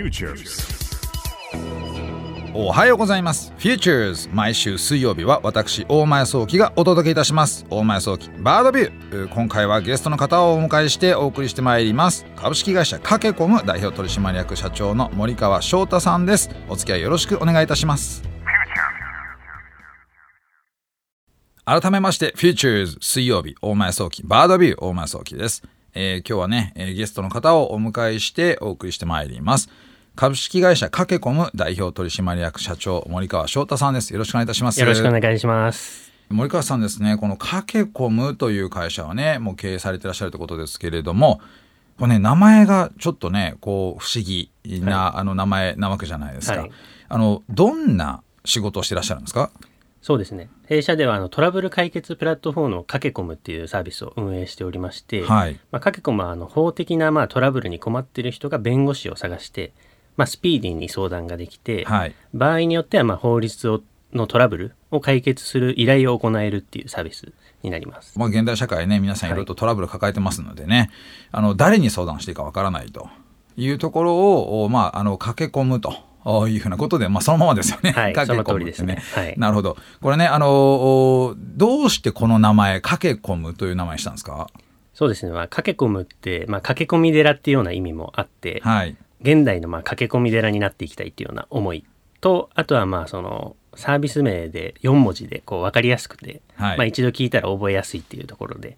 Futures. おはようございます。Futures 毎週水曜日は私大前早期がお届けいたします。大前早期バードビュー。今回はゲストの方をお迎えしてお送りしてまいります。株式会社カケコム代表取締役社長の森川翔太さんです。お付き合いよろしくお願いいたします。改めまして Futures 水曜日大前早期バードビュー大前早期です。えー今日はね、えーゲストの方をお迎えしてお送りしてまいります。株式会社カケコム代表取締役社長森川翔太さんです。よろしくお願いいたします。よろしくお願いします。森川さんですね、このカケコムという会社はね、もう経営されてらっしゃるということですけれども、これね、名前がちょっとね、こう、不思議な、あの名前なわけじゃないですか。はいあの、どんな仕事をしてらっしゃるんですか？そうですね。弊社ではあのトラブル解決プラットフォームのカケコムっていうサービスを運営しておりまして、はい。まあ、カケコムはあの法的なまあトラブルに困っている人が弁護士を探して、まあ、スピーディーに相談ができて、はい。場合によってはまあ法律をのトラブルを解決する依頼を行えるっていうサービスになります。まあ、現代社会ね、皆さんいろいろとトラブル抱えてますのでね、あの、誰に相談していいかわからないというところを、おまあ、あの、駆け込むと。いうふうなことで、まあ、そのままですよね。はい駆け込むその通りですねはいなるほど。これね、あの、おどうしてこの名前、駆け込むという名前にしたんですか？そうですね。まあ、カケコムって、まあ、駆け込み寺っていうような意味もあって、はい。現代のまあ駆け込み寺になっていきたいっていうような思いとあとはまあそのサービス名で4文字でこう分かりやすくて、はい。まあ、一度聞いたら覚えやすいっていうところで、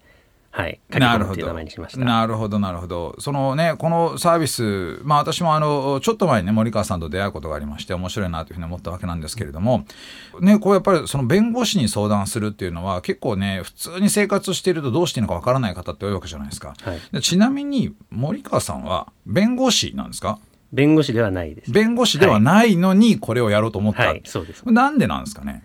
はい、駆けなるほど込むっていう名前にしました。なるほど。なるほどそのねこのサービスまあ私もあのちょっと前にね森川さんと出会うことがありまして面白いなというふうに思ったわけなんですけれどもねこうやっぱりその弁護士に相談するっていうのは結構ね普通に生活しているとどうしていいのかわからない方って多いわけじゃないですか、はい。でちなみに森川さんは弁護士なんですか？弁護士ではないです。弁護士ではないのにこれをやろうと思った、はい、そうです。なんでなんですかね？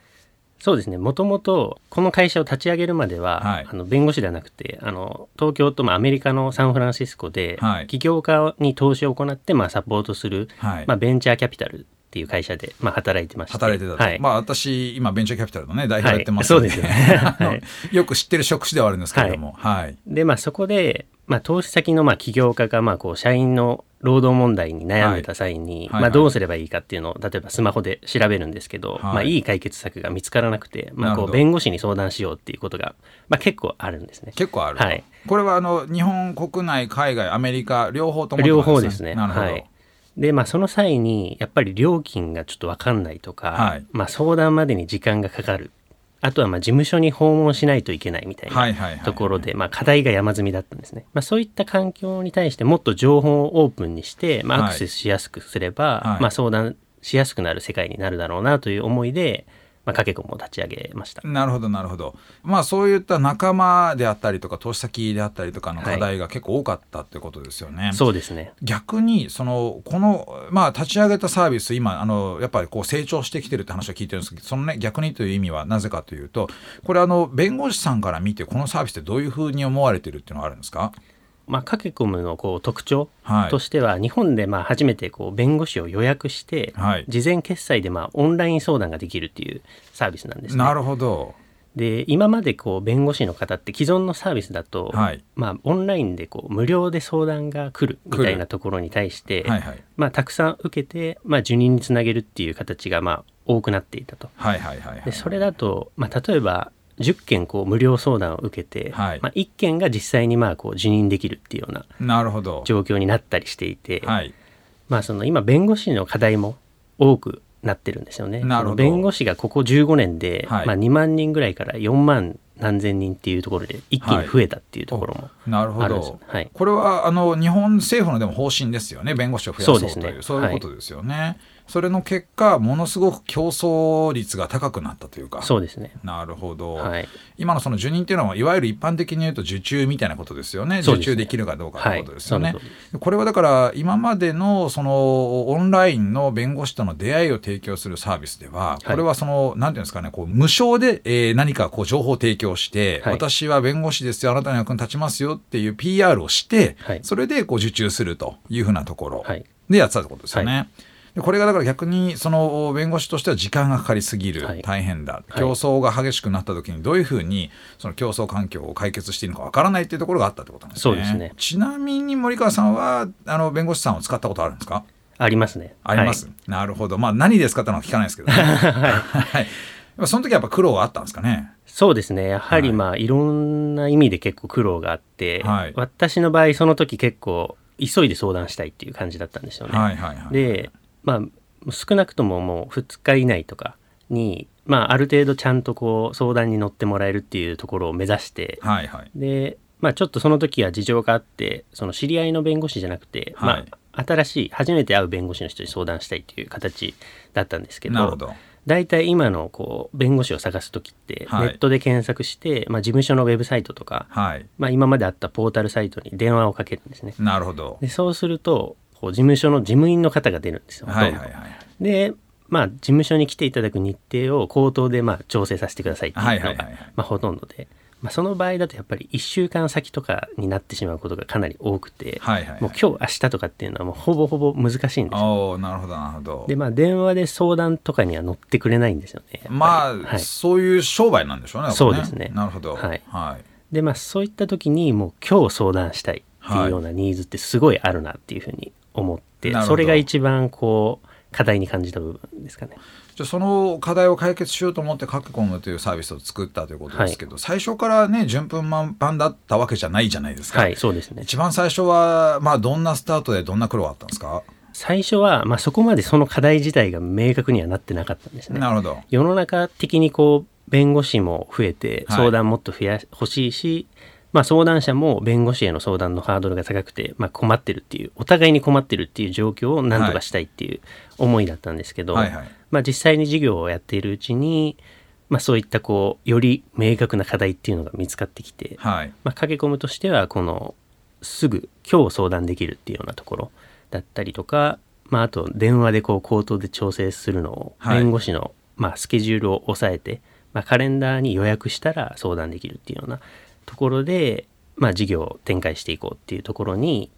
そうですね。もともとこの会社を立ち上げるまでは、はい。あの弁護士ではなくて、あの東京とまあアメリカのサンフランシスコで、はい。起業家に投資を行ってまあサポートする、はい。まあベンチャーキャピタルっていう会社でまあ働いてまして、働いてたと、はい、まあ私今ベンチャーキャピタルのね代表やってますはいので, そうですよねよく知ってる職種ではあるんですけれども。はい、でまあそこで、まあ、投資先のまあ起業家がまあこう社員の労働問題に悩んでた際に、はい。はい。はいまあ、どうすればいいかっていうのを例えばスマホで調べるんですけど、はい。いまあ、いい解決策が見つからなくて、まあ、こう弁護士に相談しようっていうことが、まあ、結構あるんですね。結構あると、はい。これはあの日本国内海外アメリカ両方ともって両方ですね。なるほど、はいでまあ、その際にやっぱり料金がちょっと分かんないとか、はい。まあ、相談までに時間がかかる。あとはまあ事務所に訪問しないといけないみたいない。ところで、まあ、課題が山積みだったんですね、まあ、そういった環境に対してもっと情報をオープンにして、まあ、はい。アクセスしやすくすれば、はい。まあ、相談しやすくなる世界になるだろうなという思いで、まあ、かけこも立ち上げました。なるほどなるほど。まあそういった仲間であったりとか投資先であったりとかの課題が結構多かったってことですよね、そうですね。逆にそのこの、まあ、立ち上げたサービス今あのやっぱりこう成長してきてるって話を聞いてるんですけどそのね逆にという意味はなぜかというとこれあの弁護士さんから見てこのサービスってどういうふうに思われてるっていうのがあるんですか？まあ、カケコムのこう特徴はい。としては、日本でまあ初めてこう弁護士を予約して、はい。事前決済でまあオンライン相談ができるっていうサービスなんですね。なるほど。で今までこう弁護士の方って既存のサービスだと、はい。まあ、オンラインでこう無料で相談が来るみたいなところに対して、はいはい。まあ、たくさん受けて、まあ、受任につなげるっていう形がまあ多くなっていたと。はいはいはいはい。でそれだと、まあ、例えば10件こう無料相談を受けて、はい。まあ、1件が実際にまあこう受任できるっていうようななるほど。状況になったりしていて、はい。まあ、その今弁護士の課題も多くなってるんですよね。なるほど。その弁護士がここ15年で、はい。まあ、2万人ぐらいから4万何千人っていうところで一気に増えたっていうところもなるほあるんですよど、はい。これはあの日本政府のでも方針ですよね。弁護士を増やそうという。そうね。そういうことですよね、それの結果ものすごく競争率が高くなったというか。そうですね。なるほど、はい、今のその受任っていうのはいわゆる一般的に言うと受注みたいなことですよね。ね。受注できるかどうかということですよね、はい。これはだから今までのそのオンラインの弁護士との出会いを提供するサービスでは、これはそのなんていうんですかねこう無償で、えー何かこう情報を提供して、はい。私は弁護士ですよあなたの役に立ちますよっていう PR をして、はい。それでこう受注するというふうなところはい。でやってたってことですよね。これがだから逆にその弁護士としては時間がかかりすぎる、はい。大変だ。はい。競争が激しくなった時にどういうふうにその競争環境を解決していいのかわからないっていうところがあったってことなんですね。そうですね。ちなみに森川さんはあの弁護士さんを使ったことあるんですか？ありますね。あります、なるほど。まあ何ですかってのは聞かないですけどね。はい。やっぱその時はやっぱ苦労はあったんですかね？そうですね。やはりはい。まあ、いろんな意味で結構苦労があって、はい。私の場合その時結構急いで相談したいっていう感じだったんですよね。はいはいはい。で、まあ、少なくとももう2日以内とかに、まあ、ある程度ちゃんとこう相談に乗ってもらえるっていうところを目指して、はいはい。で、まあ、ちょっとその時は事情があってその知り合いの弁護士じゃなくて、はい。まあ、新しい初めて会う弁護士の人に相談したいっていう形だったんですけどなるほど。大体今のこう弁護士を探す時ってネはい。ットで検索して、まあ、事務所のウェブサイトとか、はい。まあ、今まであったポータルサイトに電話をかけるんですね。なるほど。でそうするとこう事務所の事務員の方が出るんですよ。はいはいはい。で、まあ、事務所に来ていただく日程を口頭でまあ調整させてくださいっていうのが、はいはいまあ、ほとんどで、まあ、その場合だとやっぱり1週間先とかになってしまうことがかなり多くて、はいはいはい。もう今日明日とかっていうのはもうほぼほぼ難しいんですよ。なるほどなるほど。でまあ電話で相談とかには乗ってくれないんですよね。まあ、はい、そういう商売なんでしょうね。そうですね。なるほど。はい。はい。でまあそういった時にもう今日相談したいっていうようなニーズってすごいあるなっていうふうに思って、それが一番こう課題に感じた部分ですかね。じゃあその課題を解決しようと思ってカケコムというサービスを作ったということですけど、最初からね順風満帆だったわけじゃないじゃないですか、はいそうですね。一番最初はまあどんなスタートでどんな苦労があったんですか、最初は、まあ、そこまでその課題自体が明確にはなってなかったんですね。なるほど世の中的にこう弁護士も増えてはい相談もっと増や欲しいし、まあ、相談者も弁護士への相談のハードルが高くて、まあ、困ってるっていうお互いに困ってるっていう状況を何とかしたいっていう思いだったんですけど、はいはい。まあ、実際に事業をやっているうちに、まあ、そういったこうより明確な課題っていうのが見つかってきて、はい。まあ、駆け込むとしてはこのすぐ今日相談できるっていうようなところだったりとか、まあ、あと電話でこう口頭で調整するのをはい。弁護士の、まあ、スケジュールを抑えて、まあ、カレンダーに予約したら相談できるっていうようなところで、まあ、事業を展開していこうっていうところに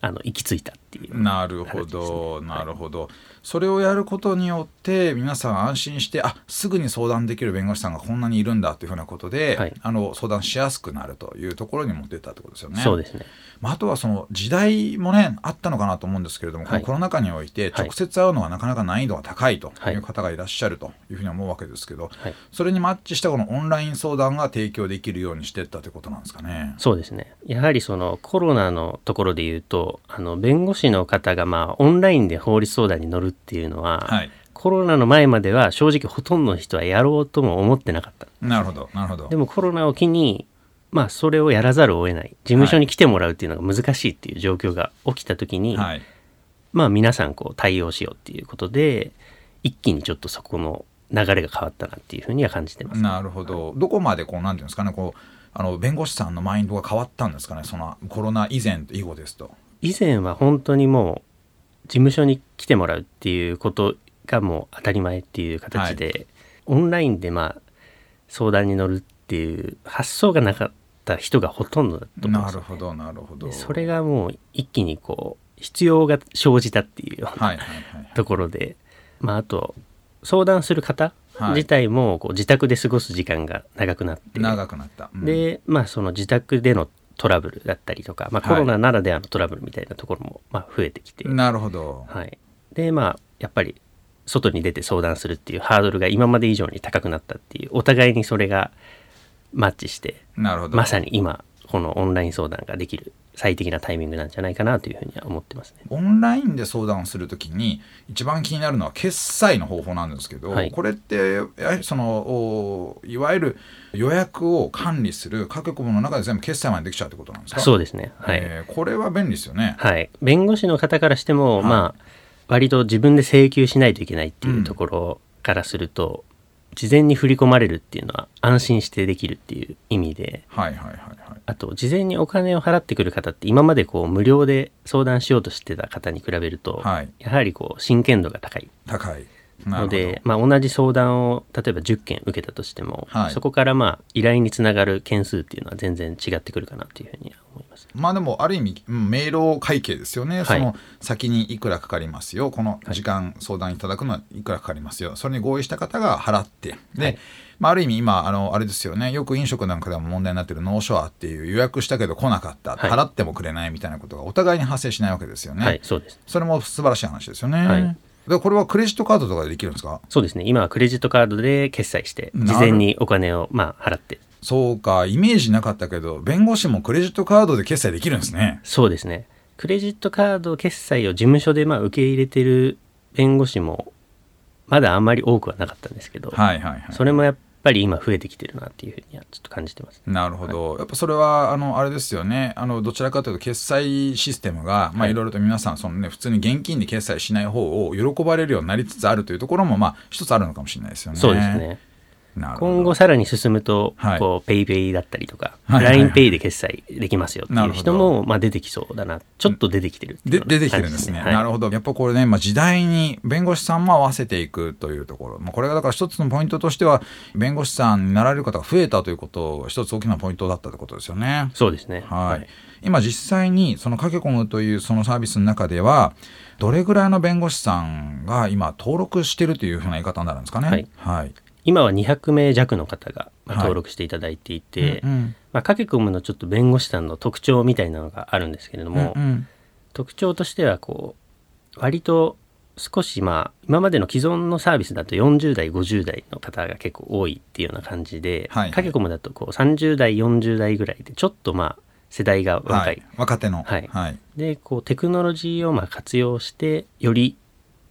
あの行き着いたっていう。なるほど、なるほど。それをやることによって皆さん安心してあすぐに相談できる弁護士さんがこんなにいるんだというふうなことで、はいあの相談しやすくなるというところにも出たってことですよね。そうですね。まあ、あとはその時代もねあったのかなと思うんですけれども、はいこのコロナ禍においてはい直接会うのはなかなか難易度が高いとはいいう方がいらっしゃるというふうに思うわけですけど、はい。それにマッチしたこのオンライン相談が提供できるようにしていったということなんですかね。そうですね。やはりそのコロナのところで言うと、あの弁護士の方がまあオンラインで法律相談に乗るっていうのは、はい、コロナの前までは正直ほとんどの人はやろうとも思ってなかった。なるほどなるほどでもコロナを機に、まあそれをやらざるを得ない。事務所に来てもらうっていうのが難しいっていう状況が起きた時に、はい、まあ皆さんこう対応しようっていうことで、一気にちょっとそこの流れが変わったなっていうふうには感じてます。なるほどどこまでこうなんていうんですかねこうあの弁護士さんのマインドが変わったんですかねそのコロナ以前と以後ですと。以前は本当にもう事務所に来てもらうっていうことがもう当たり前っていう形で、オンラインでまあ相談に乗るっていう発想がなかった人がほとんどだと思うんですよ。なるほどなるほど。でそれがもう一気にこう必要が生じたっていうようなはいはいはい。ところで、まああと相談する方はい。自体もこう自宅で過ごす時間が長くなって、長くなった。うん。でまあその自宅でのトラブルだったりとか、まあ、はいコロナならではのトラブルみたいなところもまあ増えてきて、なるほど。はい、でまあやっぱり外に出て相談するっていうハードルが今まで以上に高くなったっていうお互いにそれがマッチしてなるほど。まさに今このオンライン相談ができる最適なタイミングなんじゃないかなというふうには思ってますね。オンラインで相談をするときに一番気になるのは決済の方法なんですけど、はいこれってそのおいわゆる予約を管理する各国の中で全部決済までできちゃうってことなんですか？そうですね。はい。えーこれは便利ですよね。はい。弁護士の方からしても、はいまあ、割と自分で請求しないといけないっていうところからすると、事前に振り込まれるっていうのは安心してできるっていう意味で、はいはいはいはい。あと、事前にお金を払ってくる方って今までこう無料で相談しようとしてた方に比べると、はいやはりこう真剣度が高い。高い。ので、まあ、同じ相談を例えば10件受けたとしても、はい。そこからまあ依頼につながる件数っていうのは全然違ってくるかなというふうには思います。まあでもある意味うん明朗会計ですよね、はい。その先にいくらかかりますよ。この時間相談いただくのはいくらかかりますよ。それに合意した方が払って。で、はい。まあ、ある意味今あのあれですよね。よく飲食なんかでも問題になってるノーショアっていう予約したけど来なかった、はい。払ってもくれないみたいなことがお互いに発生しないわけですよね、はい、そうです。それも素晴らしい話ですよね、はいでこれはクレジットカードとかでできるんですか？そうですね。今はクレジットカードで決済して、事前にお金をまあ払って。そうかイメージなかったけど弁護士もクレジットカードで決済できるんですねそうですね。クレジットカード決済を事務所でまあ受け入れてる弁護士もまだあんまり多くはなかったんですけど、はいはいはいそれもやっぱり今増えてきてるなっていうふうにはちょっと感じてます。なるほど、やっぱそれはあのあれですよねあのどちらかというと決済システムが、まあ、はいいろいろと皆さんその、ね、普通に現金で決済しない方を喜ばれるようになりつつあるというところも、まあ、一つあるのかもしれないですよね。そうですね。今後さらに進むと、はいこうペイペイだったりとか、はいはいはい LINEPay で決済できますよっていう人もまあ出てきそうだな。ちょっと出てきてるっていうようなで出てきてるんですね。感じなるほど。やっぱこれね、まあ、時代に弁護士さんも合わせていくというところ。まあ、これがだから一つのポイントとしては、弁護士さんになられる方が増えたということが一つ大きなポイントだったということですよね。そうですね。はい、今実際にそのかけ込むというそのサービスの中ではどれぐらいの弁護士さんが今登録してるというふうな言い方になるんですかね。はいはい今は200名弱の方が登録していただいていて、うんうん。まあ、かけ込むのちょっと弁護士さんの特徴みたいなのがあるんですけれども、うんうん。特徴としてはこう割と少しまあ今までの既存のサービスだと40代50代の方が結構多いっていうような感じで、はいかけ込むだとこう30代40代ぐらいでちょっとまあ世代が若い、はい、若手の、はい。はい。でこうテクノロジーをまあ活用してより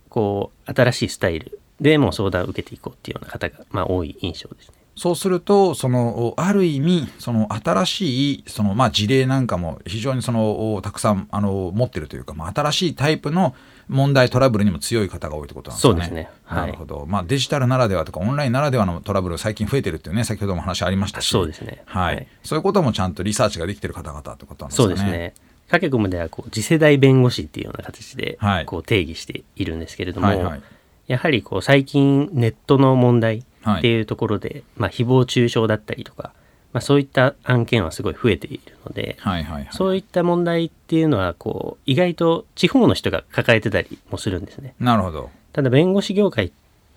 こう新しいスタイルでもう相談を受けていこうっていうような方がまあ多い印象ですね。そうするとそのある意味その新しいその、まあ、事例なんかも非常にそのたくさんあの持ってるというか、まあ、新しいタイプの問題トラブルにも強い方が多いということなんですかね。そうですね。はい。なるほど、まあ、デジタルならではとかオンラインならではのトラブル最近増えてるっていうね先ほども話ありましたし。そうですね。はい。はい。そういうこともちゃんとリサーチができてる方々ってことなんですかね。そうですね。かけ込むではこう次世代弁護士っていうような形ではい。こう定義しているんですけれども、はいはいやはりこう最近ネットの問題はいっていうところで、まあ、誹謗中傷だったりとか、まあ、そういった案件はすごい増えているので、はいはいはいそういった問題っていうのはこう意外と地方の人が抱えてたりもするんですね。なるほど。ただ弁護士業界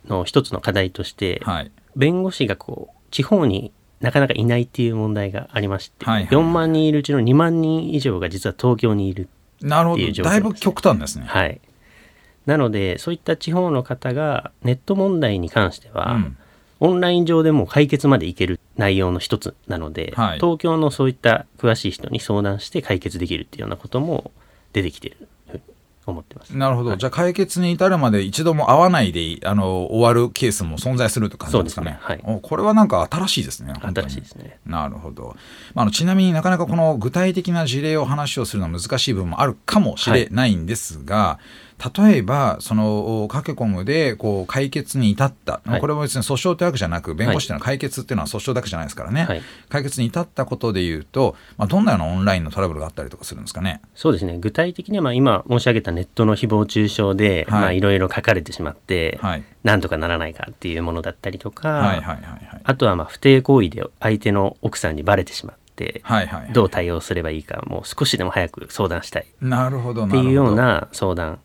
の一つの課題として、はい。弁護士がこう地方になかなかいないっていう問題がありまして、はいはい4万人いるうちの2万人以上が実は東京にいる。なるほど。っていう状況だいぶ極端ですね。はい。なのでそういった地方の方がネット問題に関しては、うんオンライン上でもう解決までいける内容の一つなので、はい東京のそういった詳しい人に相談して解決できるっていうようなことも出てきてる思ってます。なるほど、じゃあ解決に至るまで一度も会わないであの終わるケースも存在するという感じですかね。そうですねはいおこれはなんか新しいですね。新しいですね。なるほど、まあ、あのちなみになかなかこの具体的な事例を話をするのは難しい部分もあるかもしれないんですが、例えばそのカケコムでこう解決に至った、はい。これも別に訴訟というわけじゃなく弁護士というのは解決っていうのは訴訟だけじゃないですからね、はい。解決に至ったことでいうと、まあ、どんなようなオンラインのトラブルがあったりとかするんですかね。そうですね。具体的にはまあ今申し上げたネットの誹謗中傷で、はい。まあいろいろ書かれてしまって、はい、なんとかならないかっていうものだったりとか、あとはまあ不貞行為で相手の奥さんにバレてしまって、はいはいどう対応すればいいかもう少しでも早く相談したい。なるほどっていうような相談はい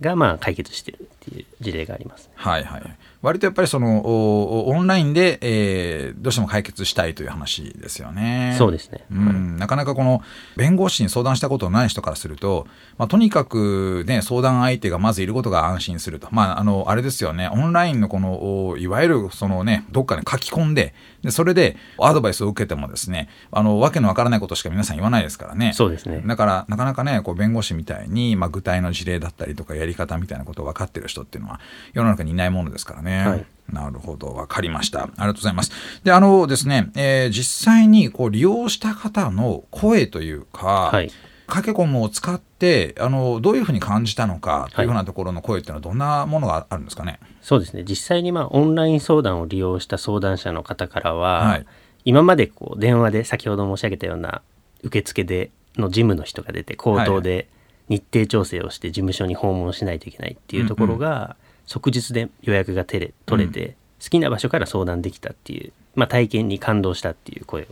がまあ解決してるっていう事例がありますね。はいはい割とやっぱりそのおオンラインで、えーどうしても解決したいという話ですよね。そうですね。うん、なかなかこの弁護士に相談したことのない人からすると、まあ、とにかく、ね、相談相手がまずいることが安心すると、まあ、あのあれですよねオンラインのこのおいわゆるその、ね、どっかに書き込んででそれでアドバイスを受けてもですねあのわけのわからないことしか皆さん言わないですからね。そうですね。だからなかなかねこう弁護士みたいに、まあ、具体の事例だったりとかやり方みたいなことを分かってる人っていうのは世の中にいないものですからね。はい。なるほど。分かりました。ありがとうございます。であのですね、えー実際にこう利用した方の声というか、はい。カケコムを使ってあのどういうふうに感じたのかというふうなところの声っていうのはどんなものがあるんですかね？そうですね。実際にまあオンライン相談を利用した相談者の方からは、はい。今までこう電話で先ほど申し上げたような受付での事務の人が出て口頭で日程調整をして事務所に訪問しないといけないっていうところが、即日で予約が取れ取れて、好きな場所から相談できたっていう、まあ、体験に感動したっていう声を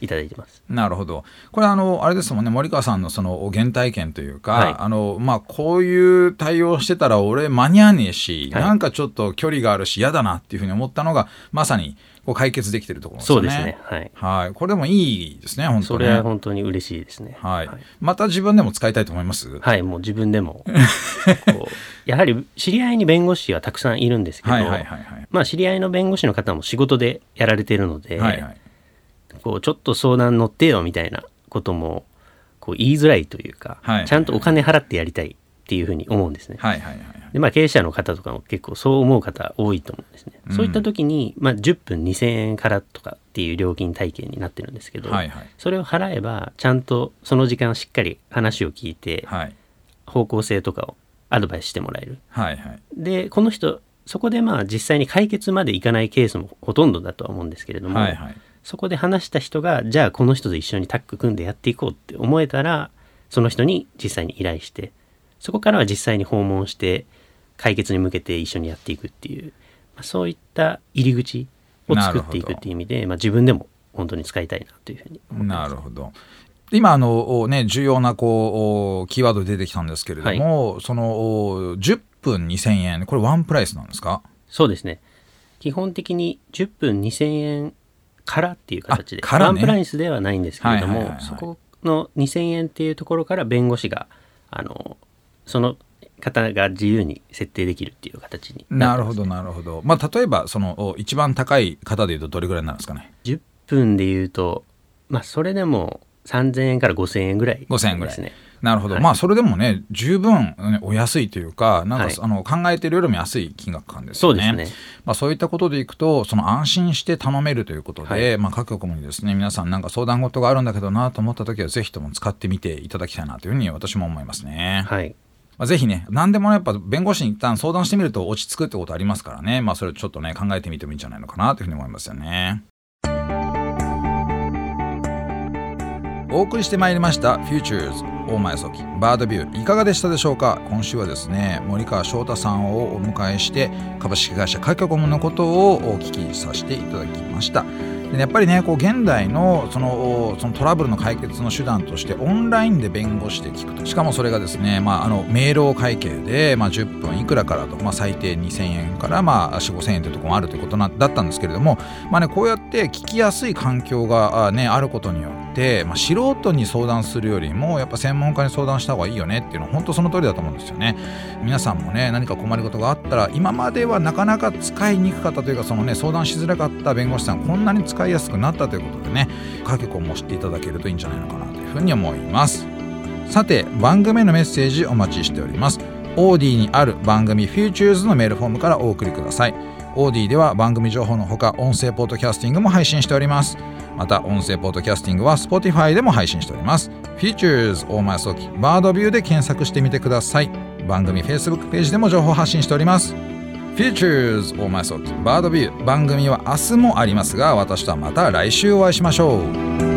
いただいてます。なるほど。これあのあれですもんね森川さんのその原体験というか、はい。あのまあ、こういう対応してたら俺間に合わねえし、はい。なんかちょっと距離があるし嫌だなっていうふうに思ったのがまさにこう解決できてるところですよね。そうですねはいはい、これでもいいですね本当ね。それは本当に嬉しいですねはいはい、また自分でも使いたいと思います？はいもう自分でも こうやはり知り合いに弁護士はたくさんいるんですけど、はいはいはいはい。まあ知り合いの弁護士の方も仕事でやられてるので、はいはい。こうちょっと相談乗ってよみたいなこともこう言いづらいというか、はいちゃんとお金払ってやりたいっていうふうに思うんですね。はいはいはい。でまあ経営者の方とかも結構そう思う方多いと思うんですね。うんそういった時に、まあ、10分2000円からとかっていう料金体系になってるんですけど、はいはい。それを払えばちゃんとその時間しっかり話を聞いてはい方向性とかをアドバイスしてもらえる。はいはい。でこの人そこでまあ実際に解決までいかないケースもほとんどだとは思うんですけれども、はいはい。そこで話した人がじゃあこの人と一緒にタッグ組んでやっていこうって思えたらその人に実際に依頼してそこからは実際に訪問して解決に向けて一緒にやっていくっていう、まあ、そういった入り口を作っていくっていう意味で、まあ、自分でも本当に使いたいなというふうに思ってます。なるほど。今あのね重要なこうキーワード出てきたんですけれども、そのお10分2000円これワンプライスなんですか？そうですね。基本的に10分2000円からっていう形で、ね。ワンプライスではないんですけれども、はいはいはいはい。そこの2000円っていうところから弁護士があのその方が自由に設定できるっていう形になるほどなるほど。まあ例えばそのお一番高い方でいうとどれぐらいになるんですかね？10分で言うとまあそれでも3000円から5000円ぐらい5000円ぐらい。ですねなるほど、はい。まあそれでもね十分、ね、お安いというかなんか、はい。あの考えてるよりも安い金額感ですよね。そうですね。まあ、そういったことでいくとその安心して頼めるということで、はい。まあ、各局にですね皆さんなんか相談事があるんだけどなと思った時はぜひとも使ってみていただきたいなというふうに私も思いますね。はいまあ、ぜひね何でもねやっぱ弁護士に一旦相談してみると落ち着くってことありますからねまあそれちょっとね考えてみてもいいんじゃないのかなというふうに思いますよね。お送りしてまいりました「Futures 大前早期バードビュー」いかがでしたでしょうか？今週はですね森川翔太さんをお迎えして株式会社各局のことをお聞きさせていただきました。やっぱりねこう現代のそのそのトラブルの解決の手段としてオンラインで弁護士で聞くと。しかもそれがですね、まあ、あの明朗会計で、まあ、10分いくらからと、まあ、最低2000円から、まあ、4 5 0 0 0円というところもあるということなだったんですけれども、まあね、こうやって聞きやすい環境があ,、ね、あることによってて、まあ、素人に相談するよりもやっぱ専門家に相談した方がいいよねっていうのは本当その通りだと思うんですよね。皆さんもね何か困りごとがあったら今まではなかなか使いにくかったというかそのね相談しづらかった弁護士さんこんなに使いやすくなったということでねかけこも知っていただけるといいんじゃないのかなというふうに思います。さて番組へのメッセージお待ちしております。オーディにある番組 Futures のメールフォームからお送りください。オーディでは番組情報のほか音声ポッドキャスティングも配信しております。また音声ポッドキャスティングは Spotify でも配信しております。Futures 大前早期バードビューで検索してみてください。番組 Facebook ページでも情報発信しております。Futures 大前早期バードビュー番組は明日もありますが私とはまた来週お会いしましょう。